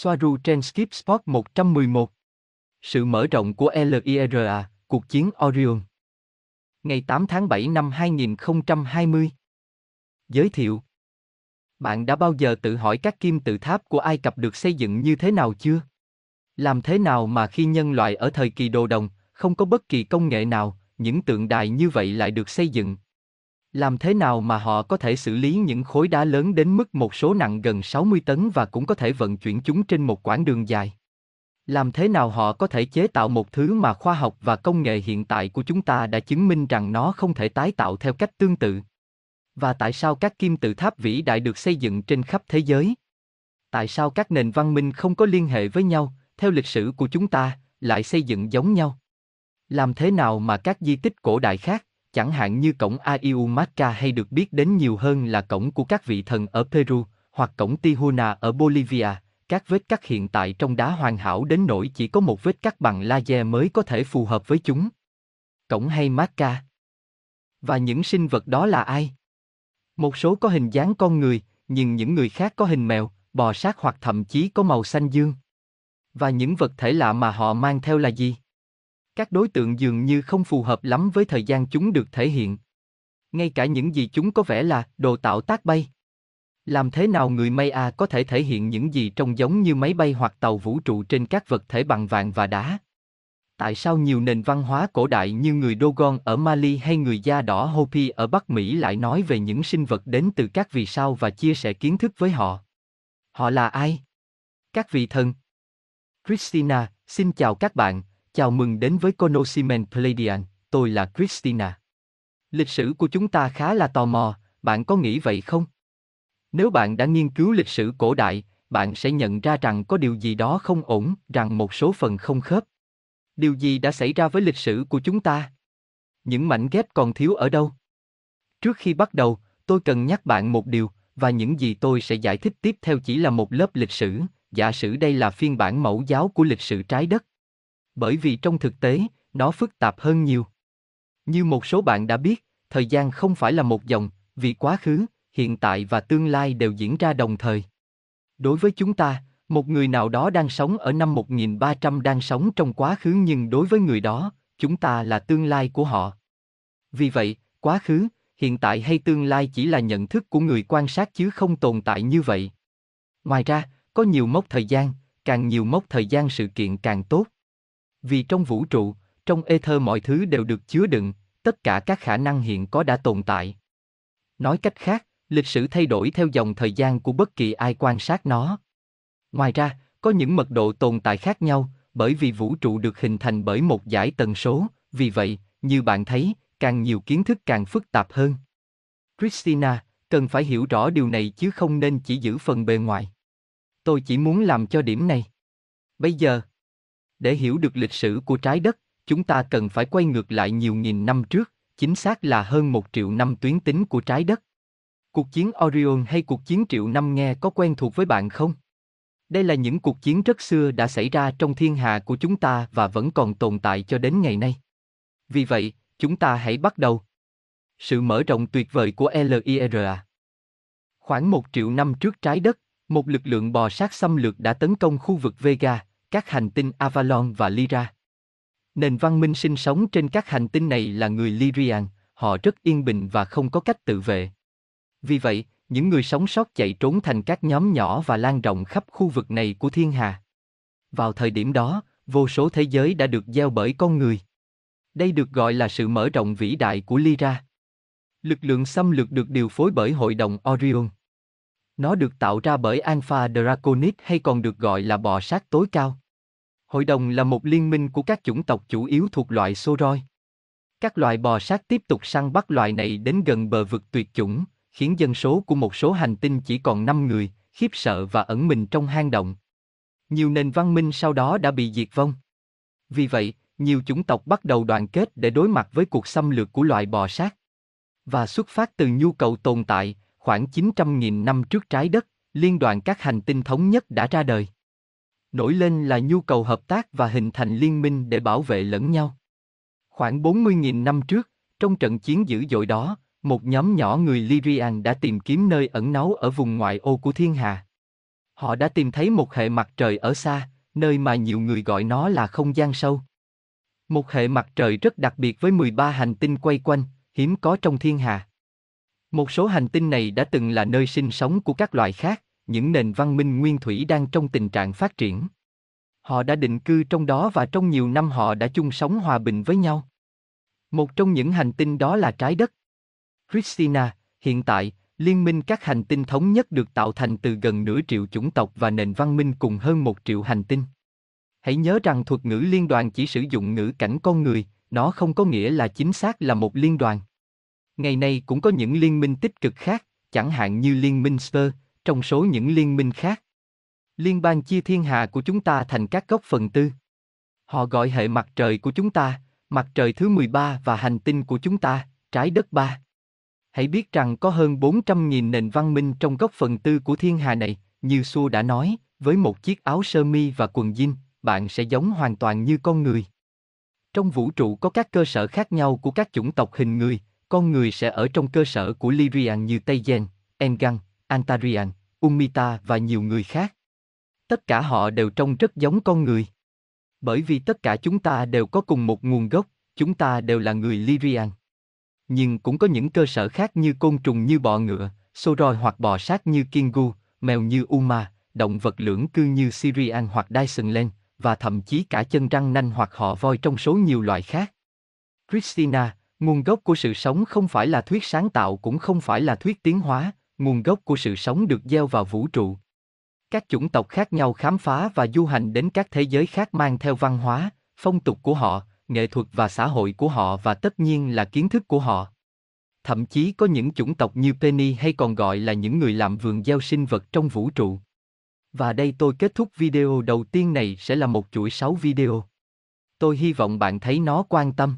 Soaru trên Skip Sport 111. Sự mở rộng của LIRA, cuộc chiến Orion. Ngày 8 tháng 7 năm 2020. Giới thiệu. Bạn đã bao giờ tự hỏi các kim tự tháp của Ai Cập được xây dựng như thế nào chưa? Làm thế nào mà khi nhân loại ở thời kỳ đồ đồng, không có bất kỳ công nghệ nào, những tượng đài như vậy lại được xây dựng? Làm thế nào mà họ có thể xử lý những khối đá lớn đến mức một số nặng gần 60 tấn và cũng có thể vận chuyển chúng trên một quãng đường dài? Làm thế nào họ có thể chế tạo một thứ mà khoa học và công nghệ hiện tại của chúng ta đã chứng minh rằng nó không thể tái tạo theo cách tương tự? Và tại sao các kim tự tháp vĩ đại được xây dựng trên khắp thế giới? Tại sao các nền văn minh không có liên hệ với nhau, theo lịch sử của chúng ta, lại xây dựng giống nhau? Làm thế nào mà các di tích cổ đại khác, chẳng hạn như cổng Ayumaca hay được biết đến nhiều hơn là cổng của các vị thần ở Peru, hoặc cổng Tijuana ở Bolivia, các vết cắt hiện tại trong đá hoàn hảo đến nỗi chỉ có một vết cắt bằng laser mới có thể phù hợp với chúng. Cổng hay Maca. Và những sinh vật đó là ai? Một số có hình dáng con người, nhưng những người khác có hình mèo, bò sát hoặc thậm chí có màu xanh dương. Và những vật thể lạ mà họ mang theo là gì? Các đối tượng dường như không phù hợp lắm với thời gian chúng được thể hiện. Ngay cả những gì chúng có vẻ là đồ tạo tác bay. Làm thế nào người Maya có thể thể hiện những gì trông giống như máy bay hoặc tàu vũ trụ trên các vật thể bằng vàng và đá? Tại sao nhiều nền văn hóa cổ đại như người Dogon ở Mali hay người da đỏ Hopi ở Bắc Mỹ lại nói về những sinh vật đến từ các vì sao và chia sẻ kiến thức với họ? Họ là ai? Các vị thần. Christina, xin chào các bạn, chào mừng đến với Conociment Pleiadian, tôi là Christina. Lịch sử của chúng ta khá là tò mò, bạn có nghĩ vậy không? Nếu bạn đã nghiên cứu lịch sử cổ đại, bạn sẽ nhận ra rằng có điều gì đó không ổn, rằng một số phần không khớp. Điều gì đã xảy ra với lịch sử của chúng ta? Những mảnh ghép còn thiếu ở đâu? Trước khi bắt đầu, tôi cần nhắc bạn một điều, và những gì tôi sẽ giải thích tiếp theo chỉ là một lớp lịch sử, giả sử đây là phiên bản mẫu giáo của lịch sử trái đất. Bởi vì trong thực tế, nó phức tạp hơn nhiều. Như một số bạn đã biết, thời gian không phải là một dòng, vì quá khứ, hiện tại và tương lai đều diễn ra đồng thời. Đối với chúng ta, một người nào đó đang sống ở năm 1300 đang sống trong quá khứ nhưng đối với người đó, chúng ta là tương lai của họ. Vì vậy, quá khứ, hiện tại hay tương lai chỉ là nhận thức của người quan sát chứ không tồn tại như vậy. Ngoài ra, có nhiều mốc thời gian, càng nhiều mốc thời gian sự kiện càng tốt. Vì trong vũ trụ, trong ether mọi thứ đều được chứa đựng, tất cả các khả năng hiện có đã tồn tại. Nói cách khác, lịch sử thay đổi theo dòng thời gian của bất kỳ ai quan sát nó. Ngoài ra, có những mật độ tồn tại khác nhau, bởi vì vũ trụ được hình thành bởi một giải tần số, vì vậy, như bạn thấy, càng nhiều kiến thức càng phức tạp hơn. Christina, cần phải hiểu rõ điều này chứ không nên chỉ giữ phần bề ngoài. Tôi chỉ muốn làm cho điểm này. Bây giờ, để hiểu được lịch sử của trái đất, chúng ta cần phải quay ngược lại nhiều nghìn năm trước, chính xác là hơn một triệu năm tuyến tính của trái đất. Cuộc chiến Orion hay cuộc chiến triệu năm nghe có quen thuộc với bạn không? Đây là những cuộc chiến rất xưa đã xảy ra trong thiên hà của chúng ta và vẫn còn tồn tại cho đến ngày nay. Vì vậy, chúng ta hãy bắt đầu. Sự mở rộng tuyệt vời của LIRA Khoảng một triệu năm trước trái đất, một lực lượng bò sát xâm lược đã tấn công khu vực Vega, các hành tinh Avalon và Lyra. Nền văn minh sinh sống trên các hành tinh này là người Lyrian, họ rất yên bình và không có cách tự vệ. Vì vậy, những người sống sót chạy trốn thành các nhóm nhỏ và lan rộng khắp khu vực này của thiên hà. Vào thời điểm đó, vô số thế giới đã được gieo bởi con người. Đây được gọi là sự mở rộng vĩ đại của Lyra. Lực lượng xâm lược được điều phối bởi Hội đồng Orion. Nó được tạo ra bởi Alpha Draconis hay còn được gọi là bò sát tối cao. Hội đồng là một liên minh của các chủng tộc chủ yếu thuộc loại Soroi. Các loài bò sát tiếp tục săn bắt loài này đến gần bờ vực tuyệt chủng, khiến dân số của một số hành tinh chỉ còn 5 người, khiếp sợ và ẩn mình trong hang động. Nhiều nền văn minh sau đó đã bị diệt vong. Vì vậy, nhiều chủng tộc bắt đầu đoàn kết để đối mặt với cuộc xâm lược của loài bò sát. Và xuất phát từ nhu cầu tồn tại, khoảng 900.000 năm trước trái đất, liên đoàn các hành tinh thống nhất đã ra đời. Nổi lên là nhu cầu hợp tác và hình thành liên minh để bảo vệ lẫn nhau. Khoảng 40.000 năm trước, trong trận chiến dữ dội đó, một nhóm nhỏ người Lyrian đã tìm kiếm nơi ẩn náu ở vùng ngoại ô của thiên hà. Họ đã tìm thấy một hệ mặt trời ở xa, nơi mà nhiều người gọi nó là không gian sâu. Một hệ mặt trời rất đặc biệt với 13 hành tinh quay quanh, hiếm có trong thiên hà. Một số hành tinh này đã từng là nơi sinh sống của các loài khác, những nền văn minh nguyên thủy đang trong tình trạng phát triển. Họ đã định cư trong đó và trong nhiều năm họ đã chung sống hòa bình với nhau. Một trong những hành tinh đó là trái đất. Christina, hiện tại, liên minh các hành tinh thống nhất được tạo thành từ gần nửa triệu chủng tộc và nền văn minh cùng hơn một triệu hành tinh. Hãy nhớ rằng thuật ngữ liên đoàn chỉ sử dụng ngữ cảnh con người, nó không có nghĩa là chính xác là một liên đoàn. Ngày nay cũng có những liên minh tích cực khác, chẳng hạn như liên minh Spur, trong số những liên minh khác. Liên bang chia thiên hà của chúng ta thành các góc phần tư. Họ gọi hệ mặt trời của chúng ta, mặt trời thứ 13 và hành tinh của chúng ta, trái đất ba. Hãy biết rằng có hơn 400.000 nền văn minh trong góc phần tư của thiên hà này, như Xua đã nói, với một chiếc áo sơ mi và quần jean, bạn sẽ giống hoàn toàn như con người. Trong vũ trụ có các cơ sở khác nhau của các chủng tộc hình người, con người sẽ ở trong cơ sở của Lyrian như Tây Gen, Engan, Antarian, Umita và nhiều người khác. Tất cả họ đều trông rất giống con người. Bởi vì tất cả chúng ta đều có cùng một nguồn gốc, chúng ta đều là người Lyrian. Nhưng cũng có những cơ sở khác như côn trùng như bọ ngựa, sô roi hoặc bò sát như Kingu, mèo như Uma, động vật lưỡng cư như Syrian hoặc Dyson Len, và thậm chí cả chân răng nanh hoặc họ voi trong số nhiều loại khác. Christina, nguồn gốc của sự sống không phải là thuyết sáng tạo cũng không phải là thuyết tiến hóa, nguồn gốc của sự sống được gieo vào vũ trụ. Các chủng tộc khác nhau khám phá và du hành đến các thế giới khác mang theo văn hóa, phong tục của họ, nghệ thuật và xã hội của họ và tất nhiên là kiến thức của họ. Thậm chí có những chủng tộc như Penny hay còn gọi là những người làm vườn gieo sinh vật trong vũ trụ. Và đây tôi kết thúc video đầu tiên này sẽ là một chuỗi 6 video. Tôi hy vọng bạn thấy nó quan tâm.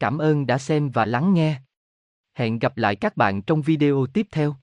Cảm ơn đã xem và lắng nghe. Hẹn gặp lại các bạn trong video tiếp theo.